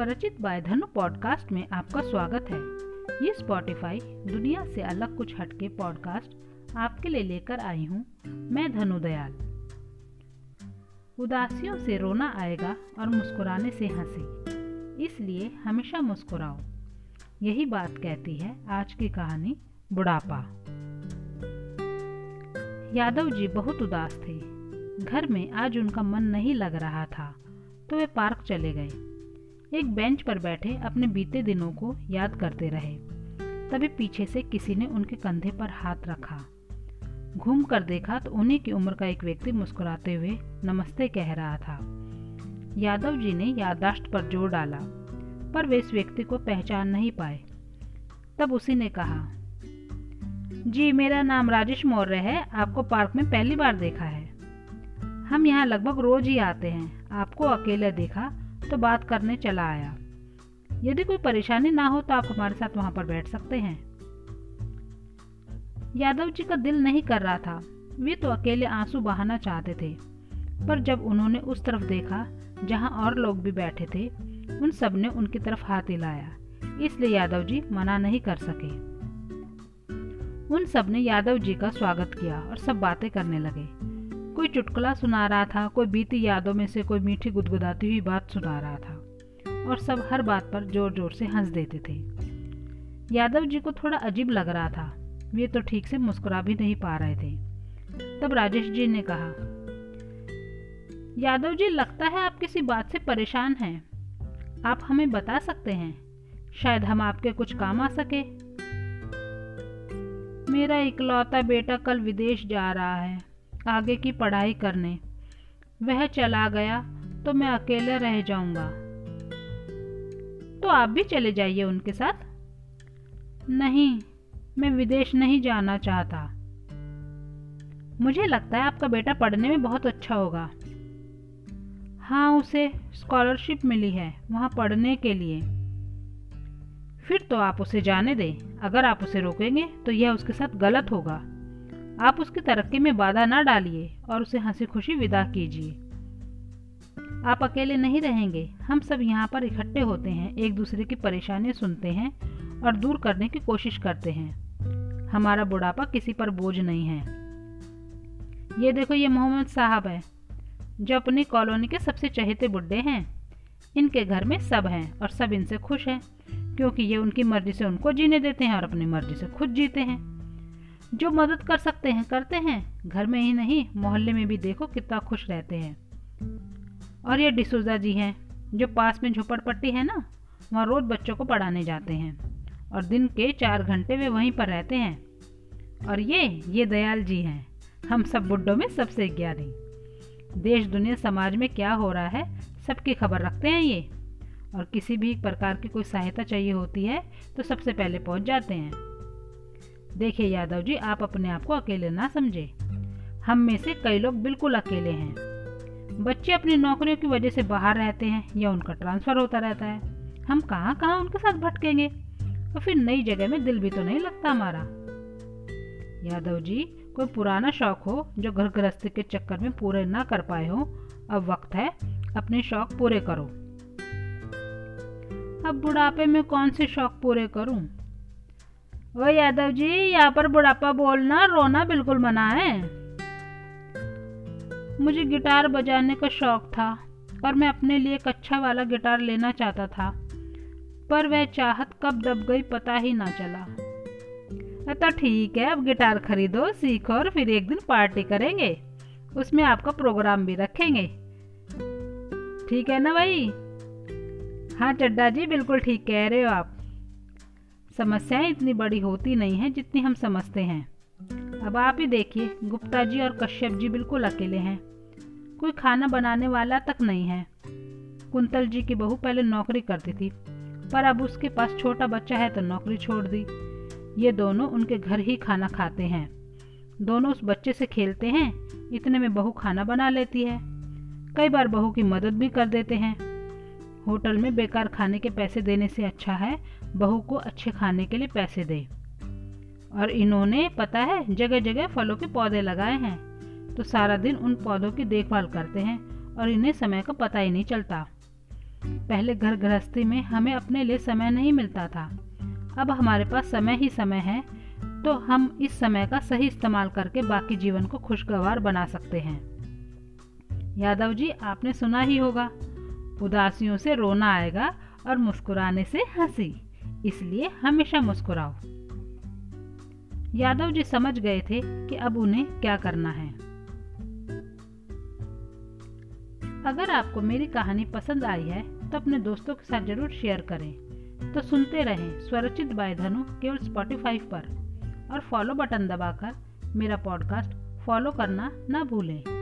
स्वरचित bye धनु podcast में आपका स्वागत है। ये स्पॉटिफाई दुनिया से अलग कुछ हटके पॉडकास्ट आपके लिए लेकर आई हूँ मैं धनु दयाल। उदासियों से रोना आएगा और मुस्कुराने से हँसी, इसलिए हमेशा मुस्कुराओ। यही बात कहती है आज की कहानी बुढ़ापा। यादव जी बहुत उदास थे। घर में आज उनका मन नहीं लग रहा था तो वे पार्क चले गए। एक बेंच पर बैठे अपने बीते दिनों को याद करते रहे। तभी पीछे से किसी ने उनके कंधे पर हाथ रखा। घूम कर देखा तो उन्हीं की उम्र का एक व्यक्ति मुस्कुराते हुए नमस्ते कह रहा था। यादव जी ने यादाश्त पर ज़ोर डाला, पर वे इस व्यक्ति को पहचान नहीं पाए। तब उसी ने कहा, जी, मेरा नाम राजेश मौर्य है। आपको पार्क में पहली बार देखा है। हम यहाँ लगभग रोज ही आते हैं। आपको अकेले देखा तो बात करने चला आया। यदि कोई परेशानी ना हो तो आप हमारे साथ वहाँ पर बैठ सकते हैं। यादव जी का दिल नहीं कर रहा था। वे तो अकेले आँसू बहाना चाहते थे। पर जब उन्होंने उस तरफ़ देखा, जहाँ और लोग भी बैठे थे, उन सबने उनकी तरफ़ हाथ हिलाया। इसलिए यादव जी मना नहीं कर सके। उन सबने यादव जी का स्वागत किया और सब बातें करने लगे। कोई चुटकुला सुना रहा था, कोई बीती यादों में से कोई मीठी गुदगुदाती हुई बात सुना रहा था और सब हर बात पर ज़ोर ज़ोर से हंस देते थे। यादव जी को थोड़ा अजीब लग रहा था। वे तो ठीक से मुस्कुरा भी नहीं पा रहे थे। तब राजेश जी ने कहा, यादव जी, लगता है आप किसी बात से परेशान हैं। आप हमें बता सकते हैं, शायद हम आपके कुछ काम आ सके। मेरा इकलौता बेटा कल विदेश जा रहा है। आगे की पढ़ाई करने। वह चला गया तो मैं अकेला रह जाऊँगा। तो आप भी चले जाइए उनके साथ। नहीं, मैं विदेश नहीं जाना चाहता। मुझे लगता है आपका बेटा पढ़ने में बहुत अच्छा होगा। हाँ उसे स्कॉलरशिप मिली है, वहाँ पढ़ने के लिए। फिर तो आप उसे जाने दें। अगर आप उसे रोकेंगे तो यह उसके साथ गलत होगा। आप उसकी तरक्की में बाधा ना डालिए और उसे हँसी खुशी विदा कीजिए। आप अकेले नहीं रहेंगे। हम सब यहाँ पर इकट्ठे होते हैं, एक दूसरे की परेशानी सुनते हैं और दूर करने की कोशिश करते हैं। हमारा बुढ़ापा किसी पर बोझ नहीं है। ये देखो, ये मोहम्मद साहब है, जो अपनी कॉलोनी के सबसे चहेते बुढ़े हैं। इनके घर में सब हैं और सब इनसे खुश हैं, क्योंकि ये उनकी मर्ज़ी से उनको जीने देते हैं और अपनी मर्ज़ी से खुद जीते हैं। जो मदद कर सकते हैं, करते हैं। घर में ही नहीं, मोहल्ले में भी देखो कितना खुश रहते हैं। और ये डिसोजा जी हैं, जो पास में झोपड़पट्टी है ना, वहाँ रोज़ बच्चों को पढ़ाने जाते हैं। और दिन के चार घंटे वे वहीं पर रहते हैं। और ये ये दयाल जी हैं, हम सब बुड्ढों में सबसे ज्ञानी। देश, दुनिया, समाज में क्या हो रहा है, सबकी खबर रखते हैं ये। और किसी भी प्रकार की कोई सहायता चाहिए होती है तो सबसे पहले पहुँच जाते हैं। देखिए यादव जी, आप अपने आप को अकेले ना समझे। हम में से कई लोग बिल्कुल अकेले हैं। बच्चे अपनी नौकरियों की वजह से बाहर रहते हैं या उनका ट्रांसफ़र होता रहता है। हम कहाँ कहाँ उनके साथ भटकेंगे? और फिर नई जगह में दिल भी तो नहीं लगता हमारा। यादव जी, कोई पुराना शौक हो जो घर गृहस्थी के चक्कर में पूरे ना कर पाए हो, अब वक्त है अपने शौक पूरे करो। अब बुढ़ापे में कौन से शौक पूरे करूँ? ओ यादव जी, यहाँ पर बुढ़ापा बोलना रोना बिल्कुल मना है। मुझे गिटार बजाने का शौक था और मैं अपने लिए एक अच्छा वाला गिटार लेना चाहता था, पर वह चाहत कब दब गई पता ही ना चला। तो ठीक है, अब गिटार खरीदो, सीखो और फिर एक दिन पार्टी करेंगे। उसमें आपका प्रोग्राम भी रखेंगे। ठीक है ना भाई? हाँ चड्डा जी, बिल्कुल ठीक कह रहे हो आप। समस्याएँ इतनी बड़ी होती नहीं हैं जितनी हम समझते हैं। अब आप ही देखिए, गुप्ता जी और कश्यप जी बिल्कुल अकेले हैं। कोई खाना बनाने वाला तक नहीं है। कुंतल जी की बहू पहले नौकरी करती थी, पर अब उसके पास छोटा बच्चा है तो नौकरी छोड़ दी। ये दोनों उनके घर ही खाना खाते हैं। दोनों उस बच्चे से खेलते हैं, इतने में बहू खाना बना लेती है। कई बार बहू की मदद भी कर देते हैं। होटल में बेकार खाने के पैसे देने से अच्छा है, बहू को अच्छे खाने के लिए पैसे दे। और इन्होंने, पता है जगह जगह फलों के पौधे लगाए हैं तो सारा दिन उन पौधों की देखभाल करते हैं और इन्हें समय का पता ही नहीं चलता। पहले घर गृहस्थी में हमें अपने लिए समय नहीं मिलता था। अब हमारे पास समय ही समय है तो हम इस समय का सही इस्तेमाल करके बाकी जीवन को खुशगवार बना सकते हैं। यादव जी, आपने सुना ही होगा। उदासियों से रोना आएगा और मुस्कुराने से हँसी। इसलिए हमेशा मुस्कुराओ। यादव जी समझ गए थे कि अब उन्हें क्या करना है। अगर आपको मेरी कहानी पसंद आई है तो अपने दोस्तों के साथ ज़रूर शेयर करें। तो सुनते रहें स्वरचित बाय धनु केवल स्पॉटिफाई पर। और फॉलो बटन दबाकर मेरा पॉडकास्ट फॉलो करना ना भूलें।